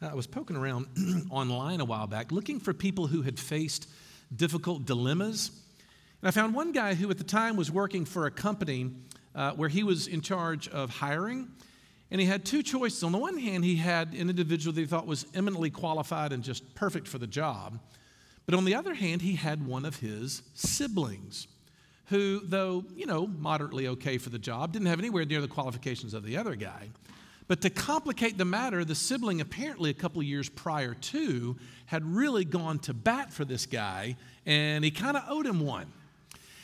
I was poking around online a while back looking for people who had faced difficult dilemmas. And I found one guy who at the time was working for a company uh, where he was in charge of hiring. And he had two choices. On the one hand, he had an individual that he thought was eminently qualified and just perfect for the job. But on the other hand, he had one of his siblings who, though, you know, moderately okay for the job, didn't have anywhere near the qualifications of the other guy. But to complicate the matter, the sibling apparently a couple of years prior to had really gone to bat for this guy, and he kind of owed him one.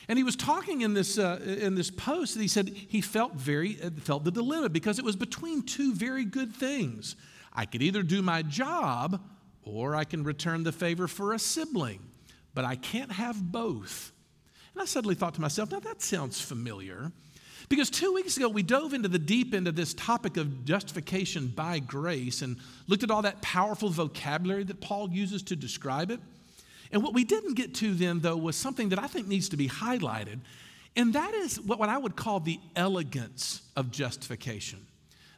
And he was talking in this, uh, in this post, and he said he felt, very, uh, felt the dilemma because it was between two very good things. I could either do my job or I can return the favor for a sibling, but I can't have both. And I suddenly thought to myself, now that sounds familiar. Because two weeks ago, we dove into the deep end of this topic of justification by grace and looked at all that powerful vocabulary that Paul uses to describe it. And what we didn't get to then, though, was something that I think needs to be highlighted, and that is what, what I would call the elegance of justification.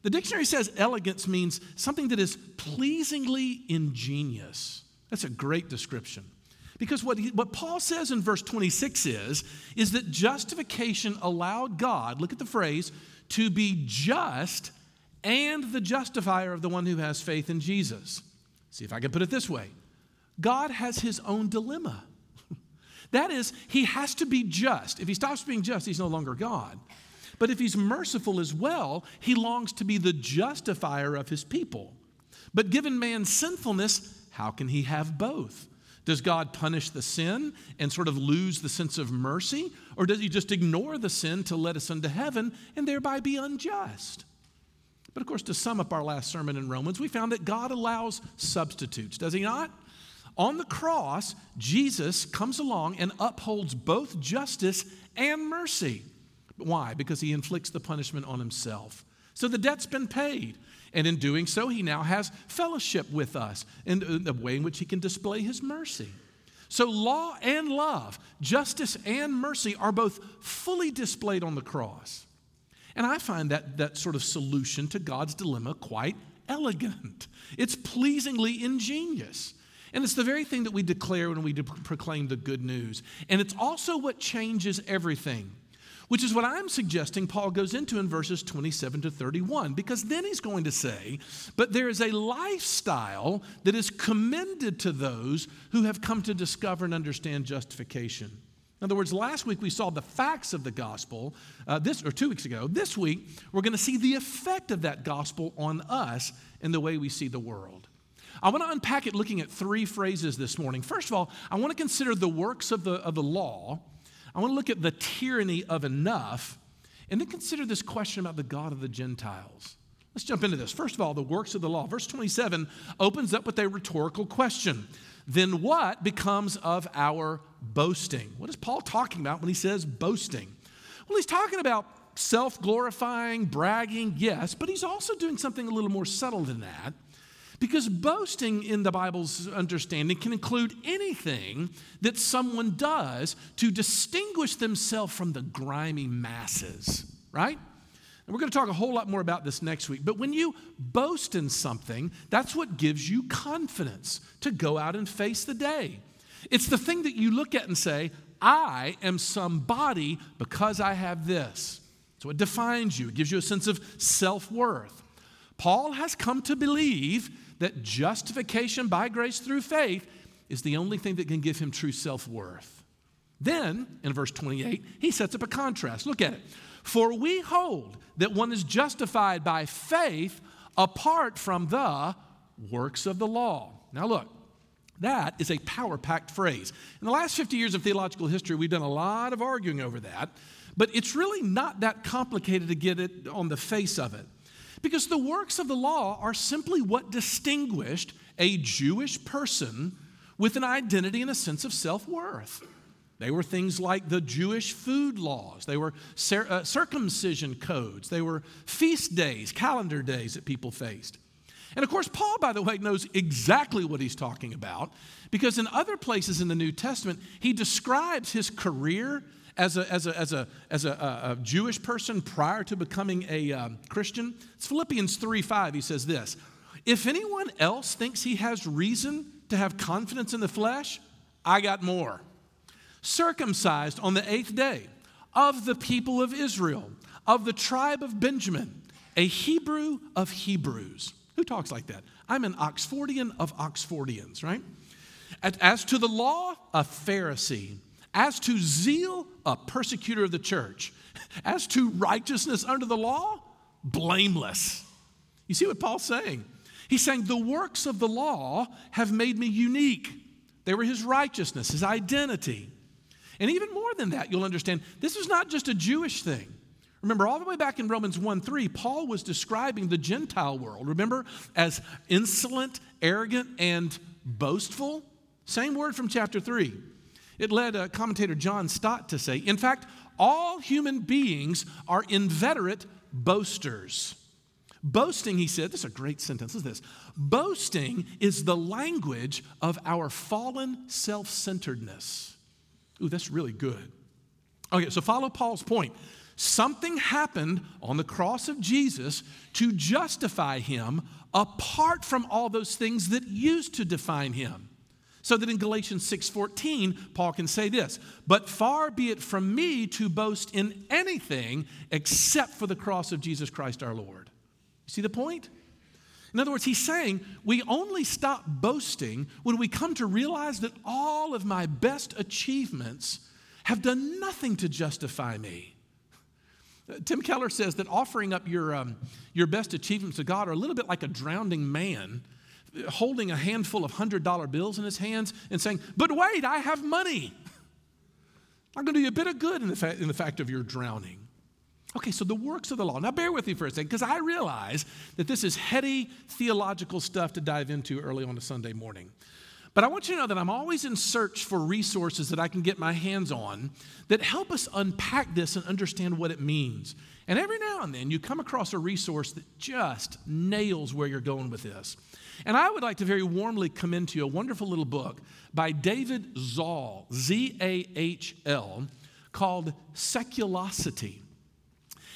The dictionary says elegance means something that is pleasingly ingenious. That's a great description. Because what, he, what Paul says in verse 26 is, is that justification allowed God, look at the phrase, to be just and the justifier of the one who has faith in Jesus. See if I can put it this way God has his own dilemma. that is, he has to be just. If he stops being just, he's no longer God. But if he's merciful as well, he longs to be the justifier of his people. But given man's sinfulness, how can he have both? Does God punish the sin and sort of lose the sense of mercy? Or does he just ignore the sin to let us into heaven and thereby be unjust? But of course, to sum up our last sermon in Romans, we found that God allows substitutes, does he not? On the cross, Jesus comes along and upholds both justice and mercy. Why? Because he inflicts the punishment on himself. So the debt's been paid. And in doing so, he now has fellowship with us in the way in which he can display his mercy. So, law and love, justice and mercy are both fully displayed on the cross. And I find that, that sort of solution to God's dilemma quite elegant. It's pleasingly ingenious. And it's the very thing that we declare when we de- proclaim the good news. And it's also what changes everything which is what I'm suggesting Paul goes into in verses 27 to 31, because then he's going to say, But there is a lifestyle that is commended to those who have come to discover and understand justification. In other words, last week we saw the facts of the gospel, uh, this or two weeks ago. This week we're going to see the effect of that gospel on us in the way we see the world. I want to unpack it looking at three phrases this morning. First of all, I want to consider the works of the, of the law I want to look at the tyranny of enough and then consider this question about the God of the Gentiles. Let's jump into this. First of all, the works of the law. Verse 27 opens up with a rhetorical question. Then what becomes of our boasting? What is Paul talking about when he says boasting? Well, he's talking about self glorifying, bragging, yes, but he's also doing something a little more subtle than that. Because boasting in the Bible's understanding can include anything that someone does to distinguish themselves from the grimy masses, right? And we're going to talk a whole lot more about this next week. But when you boast in something, that's what gives you confidence to go out and face the day. It's the thing that you look at and say, I am somebody because I have this. So it defines you, it gives you a sense of self worth. Paul has come to believe that justification by grace through faith is the only thing that can give him true self worth. Then, in verse 28, he sets up a contrast. Look at it. For we hold that one is justified by faith apart from the works of the law. Now, look, that is a power packed phrase. In the last 50 years of theological history, we've done a lot of arguing over that, but it's really not that complicated to get it on the face of it. Because the works of the law are simply what distinguished a Jewish person with an identity and a sense of self worth. They were things like the Jewish food laws, they were uh, circumcision codes, they were feast days, calendar days that people faced. And of course, Paul, by the way, knows exactly what he's talking about because in other places in the New Testament, he describes his career as a, as a, as a, as a, a Jewish person prior to becoming a um, Christian? It's Philippians 3 5. He says this If anyone else thinks he has reason to have confidence in the flesh, I got more. Circumcised on the eighth day of the people of Israel, of the tribe of Benjamin, a Hebrew of Hebrews. Who talks like that? I'm an Oxfordian of Oxfordians, right? As to the law, a Pharisee. As to zeal, a persecutor of the church. As to righteousness under the law, blameless. You see what Paul's saying? He's saying, The works of the law have made me unique. They were his righteousness, his identity. And even more than that, you'll understand this is not just a Jewish thing. Remember, all the way back in Romans 1 3, Paul was describing the Gentile world, remember, as insolent, arrogant, and boastful. Same word from chapter 3. It led uh, commentator John Stott to say, in fact, all human beings are inveterate boasters. Boasting, he said, this is a great sentence, is this. Boasting is the language of our fallen self centeredness. Ooh, that's really good. Okay, so follow Paul's point. Something happened on the cross of Jesus to justify him apart from all those things that used to define him. So that in Galatians 6:14, Paul can say this, "But far be it from me to boast in anything except for the cross of Jesus Christ our Lord." You see the point? In other words, he's saying we only stop boasting when we come to realize that all of my best achievements have done nothing to justify me. Tim Keller says that offering up your, um, your best achievements to God are a little bit like a drowning man holding a handful of $100 bills in his hands and saying, But wait, I have money. I'm going to do you a bit of good in the, fa- in the fact of your drowning. Okay, so the works of the law. Now, bear with me for a second, because I realize that this is heady theological stuff to dive into early on a Sunday morning. But I want you to know that I'm always in search for resources that I can get my hands on that help us unpack this and understand what it means. And every now and then you come across a resource that just nails where you're going with this. And I would like to very warmly commend to you a wonderful little book by David Zahl, Z A H L, called Seculosity.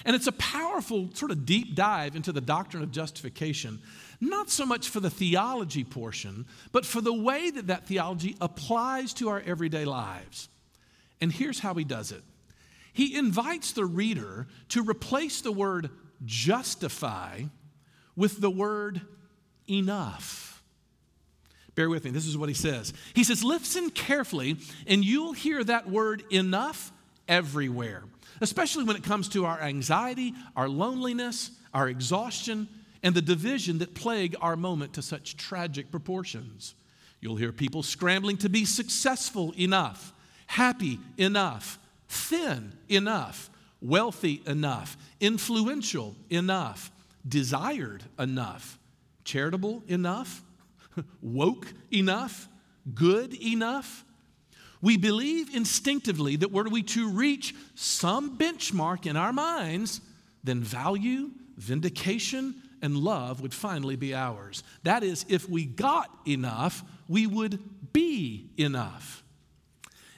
And it's a powerful, sort of deep dive into the doctrine of justification, not so much for the theology portion, but for the way that that theology applies to our everyday lives. And here's how he does it he invites the reader to replace the word justify with the word enough. Bear with me, this is what he says. He says, Listen carefully, and you'll hear that word enough everywhere especially when it comes to our anxiety, our loneliness, our exhaustion, and the division that plague our moment to such tragic proportions. You'll hear people scrambling to be successful enough, happy enough, thin enough, wealthy enough, influential enough, desired enough, charitable enough, woke enough, good enough, we believe instinctively that were we to reach some benchmark in our minds, then value, vindication, and love would finally be ours. That is, if we got enough, we would be enough.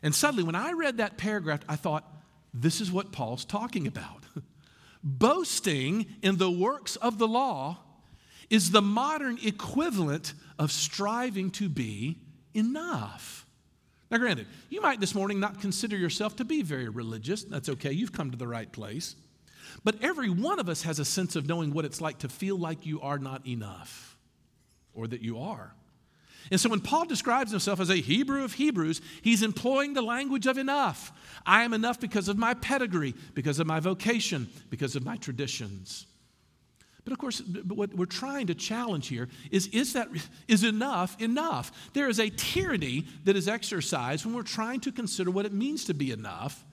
And suddenly, when I read that paragraph, I thought, this is what Paul's talking about. Boasting in the works of the law is the modern equivalent of striving to be enough. Now, granted, you might this morning not consider yourself to be very religious. That's okay, you've come to the right place. But every one of us has a sense of knowing what it's like to feel like you are not enough or that you are. And so when Paul describes himself as a Hebrew of Hebrews, he's employing the language of enough. I am enough because of my pedigree, because of my vocation, because of my traditions. But of course, what we're trying to challenge here is is that is enough enough? There is a tyranny that is exercised when we're trying to consider what it means to be enough.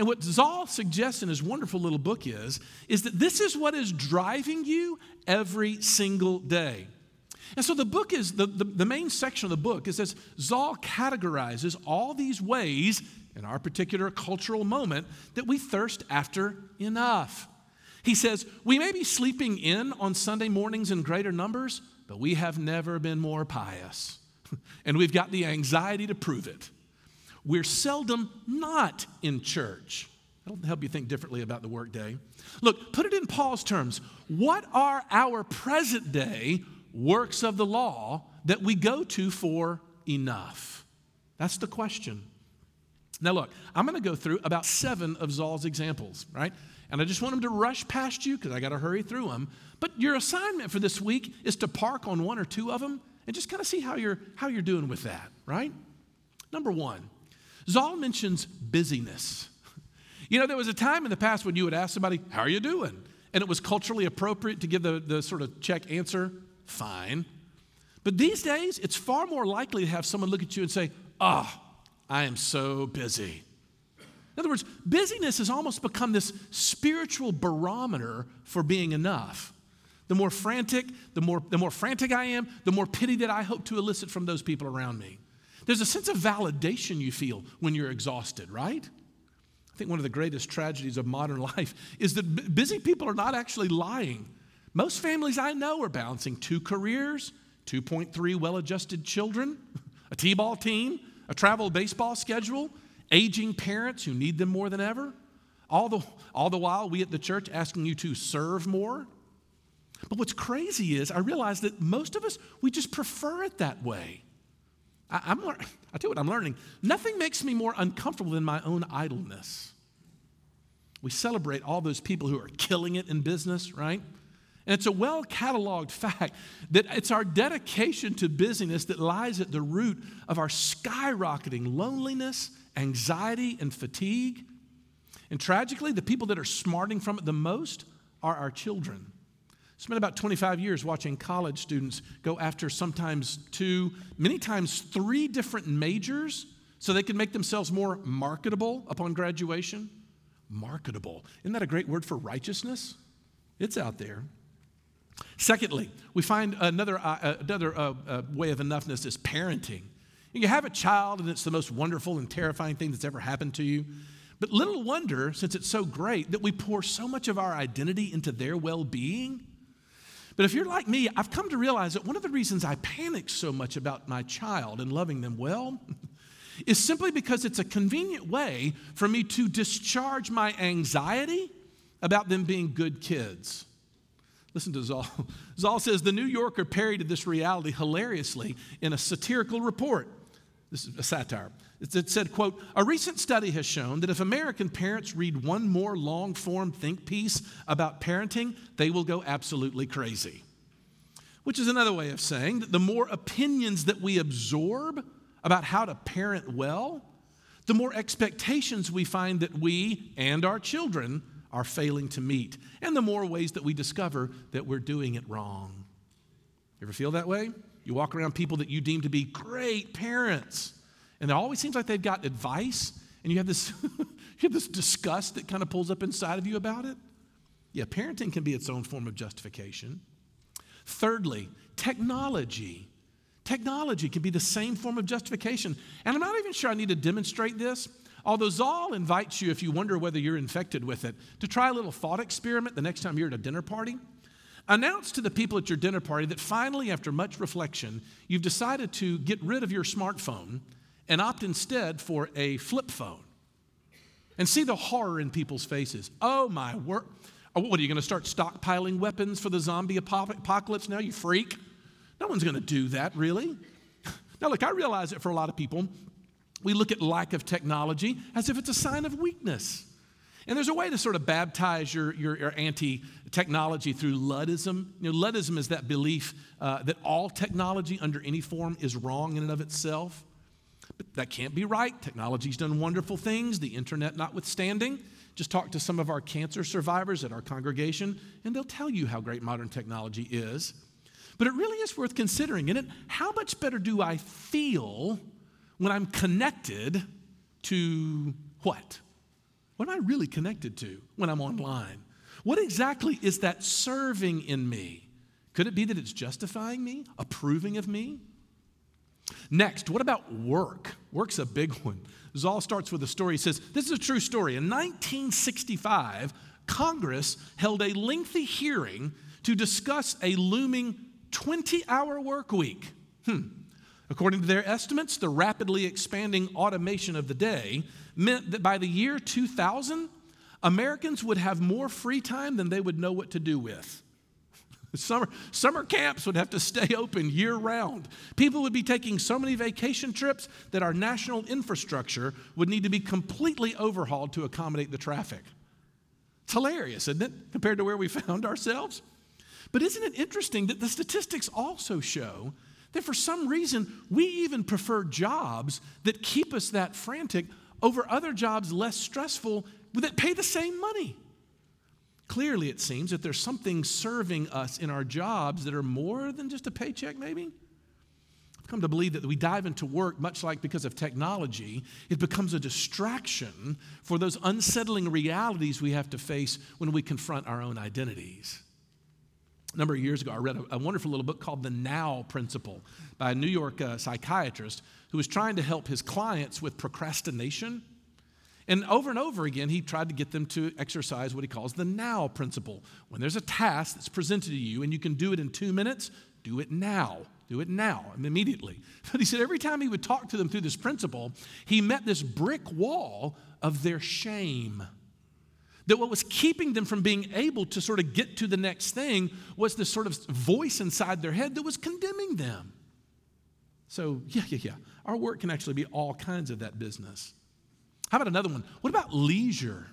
And what Zahl suggests in his wonderful little book is, is that this is what is driving you every single day. And so the book is, the, the, the main section of the book is as Zahl categorizes all these ways in our particular cultural moment that we thirst after enough. He says, We may be sleeping in on Sunday mornings in greater numbers, but we have never been more pious. and we've got the anxiety to prove it. We're seldom not in church. That'll help you think differently about the workday. Look, put it in Paul's terms. What are our present day works of the law that we go to for enough? That's the question. Now, look, I'm going to go through about seven of Zahl's examples, right? And I just want them to rush past you because I got to hurry through them. But your assignment for this week is to park on one or two of them and just kind of see how you're, how you're doing with that, right? Number one, Zahl mentions busyness. You know, there was a time in the past when you would ask somebody, How are you doing? And it was culturally appropriate to give the, the sort of check answer, Fine. But these days, it's far more likely to have someone look at you and say, Ah, oh, I am so busy. In other words, busyness has almost become this spiritual barometer for being enough. The more frantic, the more, the more frantic I am, the more pity that I hope to elicit from those people around me. There's a sense of validation you feel when you're exhausted, right? I think one of the greatest tragedies of modern life is that b- busy people are not actually lying. Most families I know are balancing two careers, 2.3 well adjusted children, a T ball team, a travel baseball schedule, aging parents who need them more than ever. All the, all the while, we at the church asking you to serve more. But what's crazy is I realize that most of us, we just prefer it that way. I, I'm, I tell you what I'm learning. Nothing makes me more uncomfortable than my own idleness. We celebrate all those people who are killing it in business, right? And it's a well cataloged fact that it's our dedication to busyness that lies at the root of our skyrocketing loneliness, anxiety, and fatigue. And tragically, the people that are smarting from it the most are our children. Spent about 25 years watching college students go after sometimes two, many times three different majors so they can make themselves more marketable upon graduation. Marketable. Isn't that a great word for righteousness? It's out there. Secondly, we find another, uh, uh, another uh, uh, way of enoughness is parenting. You have a child, and it's the most wonderful and terrifying thing that's ever happened to you. But little wonder, since it's so great, that we pour so much of our identity into their well being. But if you're like me, I've come to realize that one of the reasons I panic so much about my child and loving them well is simply because it's a convenient way for me to discharge my anxiety about them being good kids. Listen to Zahl. Zahl says the New Yorker parodied this reality hilariously in a satirical report. This is a satire. It said, quote, a recent study has shown that if American parents read one more long form think piece about parenting, they will go absolutely crazy. Which is another way of saying that the more opinions that we absorb about how to parent well, the more expectations we find that we and our children are failing to meet, and the more ways that we discover that we're doing it wrong. You ever feel that way? You walk around people that you deem to be great parents, and it always seems like they've got advice, and you have this, you have this disgust that kind of pulls up inside of you about it. Yeah, parenting can be its own form of justification. Thirdly, technology. Technology can be the same form of justification. And I'm not even sure I need to demonstrate this, Although Zahl invites you, if you wonder whether you're infected with it, to try a little thought experiment the next time you're at a dinner party. Announce to the people at your dinner party that finally, after much reflection, you've decided to get rid of your smartphone and opt instead for a flip phone. And see the horror in people's faces. Oh my word. Oh, what are you going to start stockpiling weapons for the zombie apocalypse now, you freak? No one's going to do that, really. Now, look, I realize that for a lot of people, we look at lack of technology as if it's a sign of weakness. And there's a way to sort of baptize your, your, your anti technology through Luddism. You know, Luddism is that belief uh, that all technology under any form is wrong in and of itself. But that can't be right. Technology's done wonderful things, the internet notwithstanding. Just talk to some of our cancer survivors at our congregation, and they'll tell you how great modern technology is. But it really is worth considering, isn't it? How much better do I feel when I'm connected to what? What am I really connected to when I'm online? What exactly is that serving in me? Could it be that it's justifying me, approving of me? Next, what about work? Work's a big one. Zahl starts with a story. He says, This is a true story. In 1965, Congress held a lengthy hearing to discuss a looming 20 hour work week. Hmm. According to their estimates, the rapidly expanding automation of the day meant that by the year 2000, Americans would have more free time than they would know what to do with. Summer, summer camps would have to stay open year round. People would be taking so many vacation trips that our national infrastructure would need to be completely overhauled to accommodate the traffic. It's hilarious, isn't it, compared to where we found ourselves? But isn't it interesting that the statistics also show that for some reason we even prefer jobs that keep us that frantic over other jobs less stressful that pay the same money? Clearly, it seems that there's something serving us in our jobs that are more than just a paycheck, maybe. I've come to believe that we dive into work, much like because of technology, it becomes a distraction for those unsettling realities we have to face when we confront our own identities. A number of years ago, I read a, wonderful little book called The Now Principle by a New York uh, psychiatrist who was trying to help his clients with procrastination and over and over again, he tried to get them to exercise what he calls the now principle. When there's a task that's presented to you and you can do it in two minutes, do it now. Do it now, immediately. But he said every time he would talk to them through this principle, he met this brick wall of their shame. That what was keeping them from being able to sort of get to the next thing was this sort of voice inside their head that was condemning them. So, yeah, yeah, yeah. Our work can actually be all kinds of that business. How about another one? What about leisure?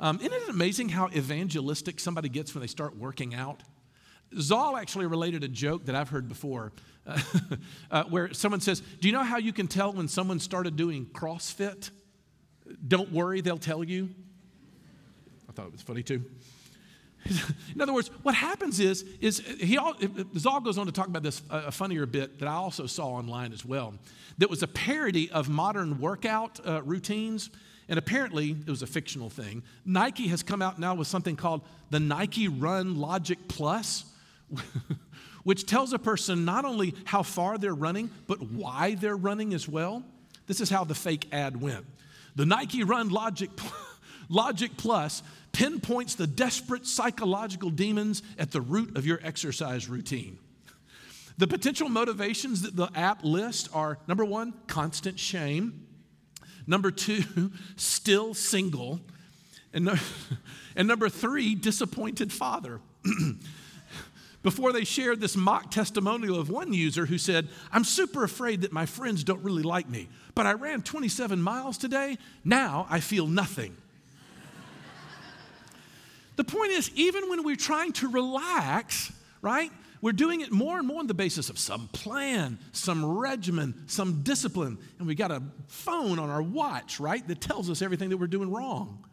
Um, isn't it amazing how evangelistic somebody gets when they start working out? Zahl actually related a joke that I've heard before uh, uh, where someone says, Do you know how you can tell when someone started doing CrossFit? Don't worry, they'll tell you. I thought it was funny too. In other words, what happens is, is he all, Zahl goes on to talk about this a funnier bit that I also saw online as well. That was a parody of modern workout uh, routines, and apparently it was a fictional thing. Nike has come out now with something called the Nike Run Logic Plus, which tells a person not only how far they're running, but why they're running as well. This is how the fake ad went. The Nike Run Logic Logic Plus pinpoints the desperate psychological demons at the root of your exercise routine. The potential motivations that the app lists are number one, constant shame. Number two, still single. And, no, and number three, disappointed father. Before they shared this mock testimonial of one user who said, I'm super afraid that my friends don't really like me, but I ran 27 miles today. Now I feel nothing. The point is, even when we're trying to relax, right, we're doing it more and more on the basis of some plan, some regimen, some discipline. And we got a phone on our watch, right, that tells us everything that we're doing wrong.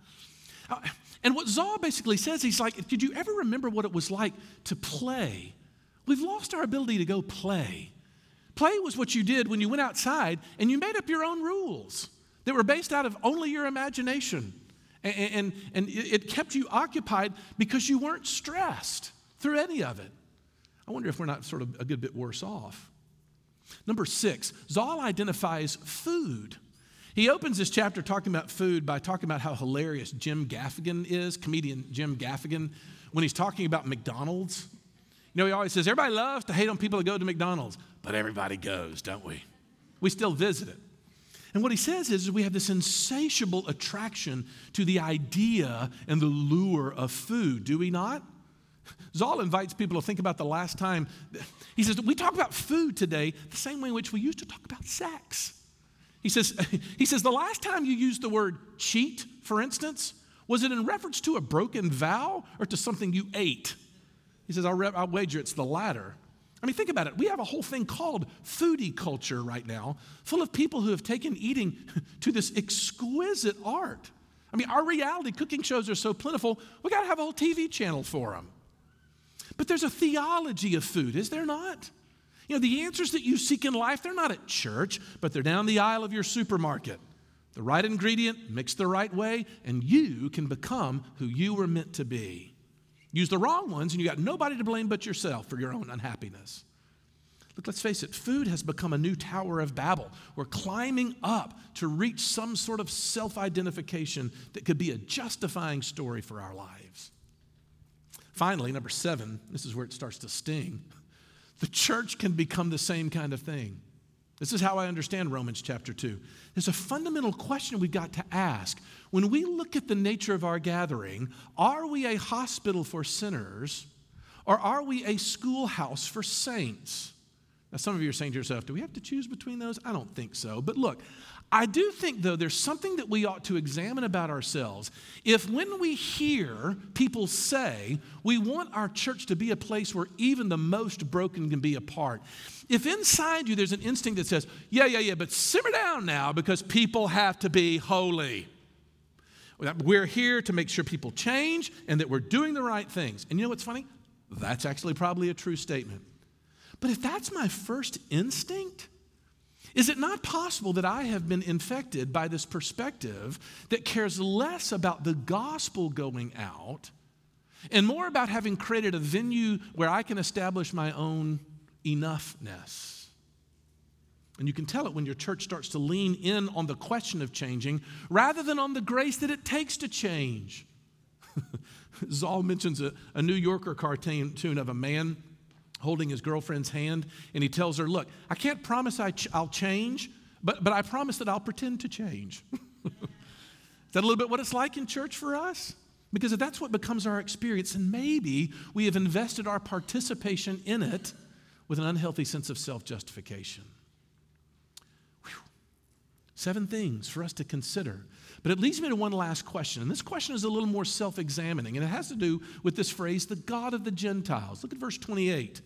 Uh, and what Zahl basically says, he's like, Did you ever remember what it was like to play? We've lost our ability to go play. Play was what you did when you went outside and you made up your own rules that were based out of only your imagination. And, and, and it kept you occupied because you weren't stressed through any of it. I wonder if we're not sort of a good bit worse off. Number six, Zahl identifies food. He opens this chapter talking about food by talking about how hilarious Jim Gaffigan is, comedian Jim Gaffigan, when he's talking about McDonald's. You know, he always says, everybody loves to hate on people that go to McDonald's, but everybody goes, don't we? We still visit it. And what he says is, is we have this insatiable attraction to the idea and the lure of food, do we not? Zahl invites people to think about the last time. He says, We talk about food today the same way in which we used to talk about sex. He says, he says, The last time you used the word cheat, for instance, was it in reference to a broken vow or to something you ate? He says, I'll, re- I'll wager it's the latter. I mean, think about it. We have a whole thing called foodie culture right now, full of people who have taken eating to this exquisite art. I mean, our reality cooking shows are so plentiful, we got to have a whole TV channel for them. But there's a theology of food, is there not? You know, the answers that you seek in life, they're not at church, but they're down the aisle of your supermarket. The right ingredient, mixed the right way, and you can become who you were meant to be. Use the wrong ones, and you got nobody to blame but yourself for your own unhappiness. Look, let's face it, food has become a new Tower of Babel. We're climbing up to reach some sort of self identification that could be a justifying story for our lives. Finally, number seven, this is where it starts to sting. The church can become the same kind of thing. This is how I understand Romans chapter 2. There's a fundamental question we've got to ask. When we look at the nature of our gathering, are we a hospital for sinners Or are we a schoolhouse for saints? Now, some of you are saying to yourself, do we have to choose between those? I don't think so. But look, I do think, though, there's something that we ought to examine about ourselves. If when we hear people say, we want our church to be a place where even the most broken can be a part, if inside you there's an instinct that says, yeah, yeah, yeah, but simmer down now because people have to be holy. We're here to make sure people change and that we're doing the right things. And you know what's funny? That's actually probably a true statement. But if that's my first instinct, is it not possible that I have been infected by this perspective that cares less about the gospel going out and more about having created a venue where I can establish my own enoughness? And you can tell it when your church starts to lean in on the question of changing rather than on the grace that it takes to change. Zahl mentions a, a New Yorker cartoon of a man holding his girlfriend's hand, and he tells her, Look, I can't promise I ch- I'll change, but, but I promise that I'll pretend to change. Is that a little bit what it's like in church for us? Because if that's what becomes our experience, and maybe we have invested our participation in it with an unhealthy sense of self justification. Seven things for us to consider. But it leads me to one last question. And this question is a little more self examining, and it has to do with this phrase, the God of the Gentiles. Look at verse 28.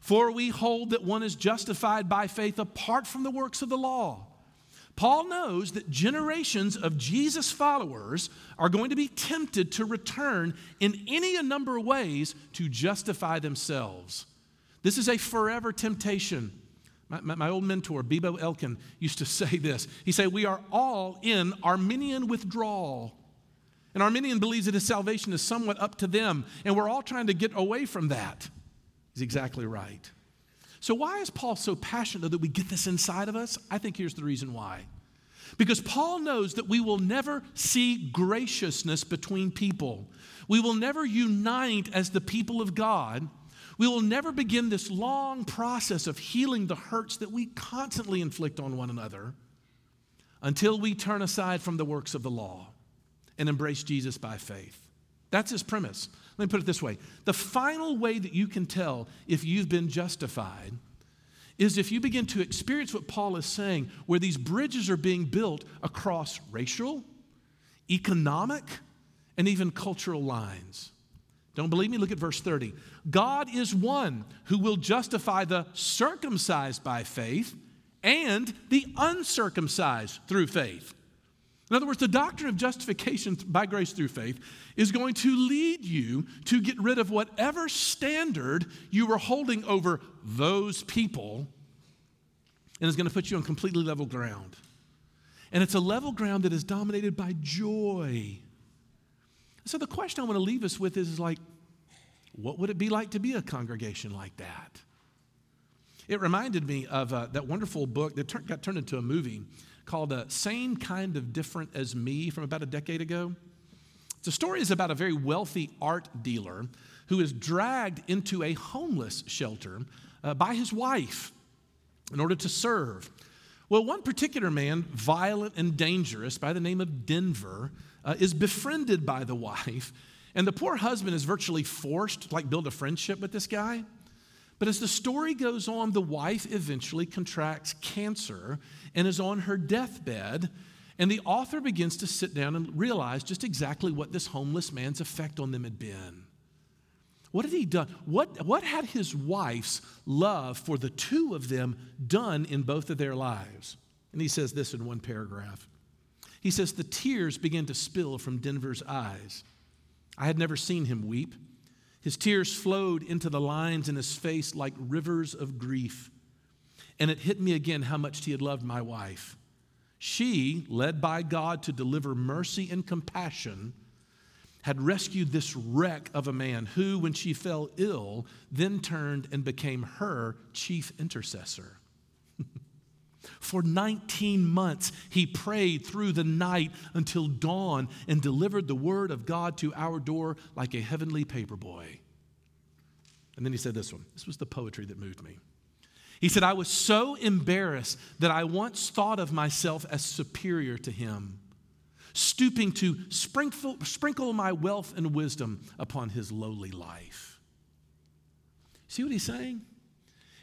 For we hold that one is justified by faith apart from the works of the law. Paul knows that generations of Jesus followers are going to be tempted to return in any number of ways to justify themselves. This is a forever temptation. My, my, my, old mentor, Bibo Elkin, used to say this. He said, We are all in Arminian withdrawal. And Arminian believes that his salvation is somewhat up to them, and we're all trying to get away from that. He's exactly right. So, why is Paul so passionate that we get this inside of us? I think here's the reason why. Because Paul knows that we will never see graciousness between people. We will never unite as the people of God we will never begin this long process of healing the hurts that we constantly inflict on one another until we turn aside from the works of the law and embrace Jesus by faith. That's his premise. Let me put it this way the final way that you can tell if you've been justified is if you begin to experience what Paul is saying, where these bridges are being built across racial, economic, and even cultural lines. Don't believe me? Look at verse 30. God is one who will justify the circumcised by faith and the uncircumcised through faith. In other words, the doctrine of justification by grace through faith is going to lead you to get rid of whatever standard you were holding over those people and is going to put you on completely level ground. And it's a level ground that is dominated by joy so the question I want to leave us with is like, what would it be like to be a congregation like that? It reminded me of uh, that wonderful book that tur- got turned into a movie called uh, Same Kind of Different as Me from about a decade ago. The story is about a very wealthy art dealer who is dragged into a homeless shelter uh, by his wife in order to serve. Well, one particular man, violent and dangerous, by the name of Denver, uh, is befriended by the wife. And the poor husband is virtually forced to like build a friendship with this guy. But as the story goes on, the wife eventually contracts cancer and is on her deathbed. And the author begins to sit down and realize just exactly what this homeless man's effect on them had been. What had he done? What, what had his wife's love for the two of them done in both of their lives? And he says this in one paragraph he says, The tears began to spill from Denver's eyes. I had never seen him weep. His tears flowed into the lines in his face like rivers of grief. And it hit me again how much he had loved my wife. She, led by God to deliver mercy and compassion, had rescued this wreck of a man who, when she fell ill, then turned and became her chief intercessor. For 19 months, he prayed through the night until dawn and delivered the word of God to our door like a heavenly paperboy. And then he said this one. This was the poetry that moved me. He said, I was so embarrassed that I once thought of myself as superior to him, stooping to sprinkle, sprinkle my wealth and wisdom upon his lowly life. See what he's saying?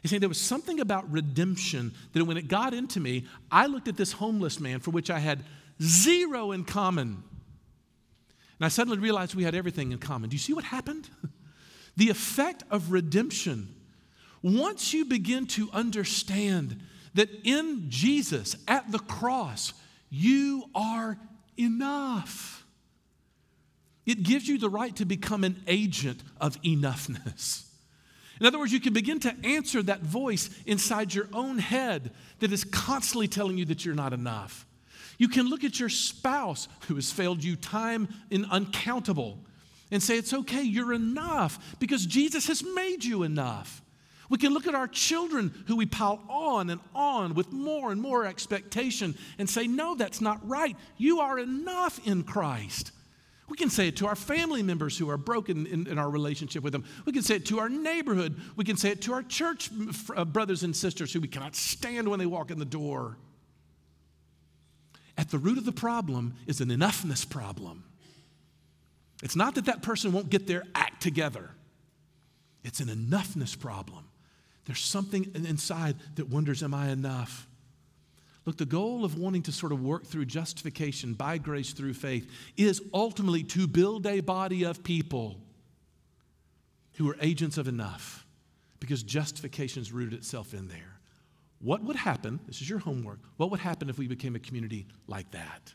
He's saying there was something about redemption that when it got into me, I looked at this homeless man for which I had zero in common. And I suddenly realized we had everything in common. Do you see what happened? the effect of redemption. Once you begin to understand that in Jesus, at the cross, you are enough. It gives you the right to become an agent of enoughness. In other words, you can begin to answer that voice inside your own head that is constantly telling you that you're not enough. You can look at your spouse who has failed you time in uncountable and say, It's okay, you're enough because Jesus has made you enough. We can look at our children who we pile on and on with more and more expectation and say, No, that's not right. You are enough in Christ. We can say it to our family members who are broken in, in, our relationship with them. We can say it to our neighborhood. We can say it to our church uh, brothers and sisters who we cannot stand when they walk in the door. At the root of the problem is an enoughness problem. It's not that that person won't get their act together, it's an enoughness problem. There's something inside that wonders, Am I enough? Look, the goal of wanting to sort of work through justification by grace through faith is ultimately to build a body of people who are agents of enough because justification has rooted itself in there. What would happen? This is your homework. What would happen if we became a community like that?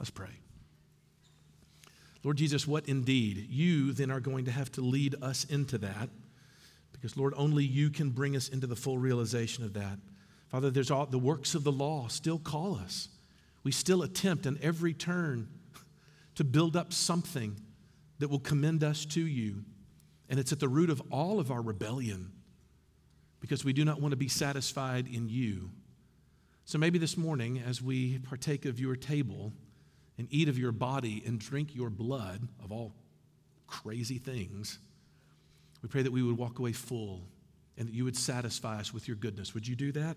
Let's pray. Lord Jesus, what indeed? You then are going to have to lead us into that because, Lord, only you can bring us into the full realization of that. Father, there's all the works of the law still call us. We still attempt on every turn to build up something that will commend us to you. And it's at the root of all of our rebellion because we do not want to be satisfied in you. So maybe this morning, as we partake of your table and eat of your body and drink your blood of all crazy things, we pray that we would walk away full and that you would satisfy us with your goodness. Would you do that?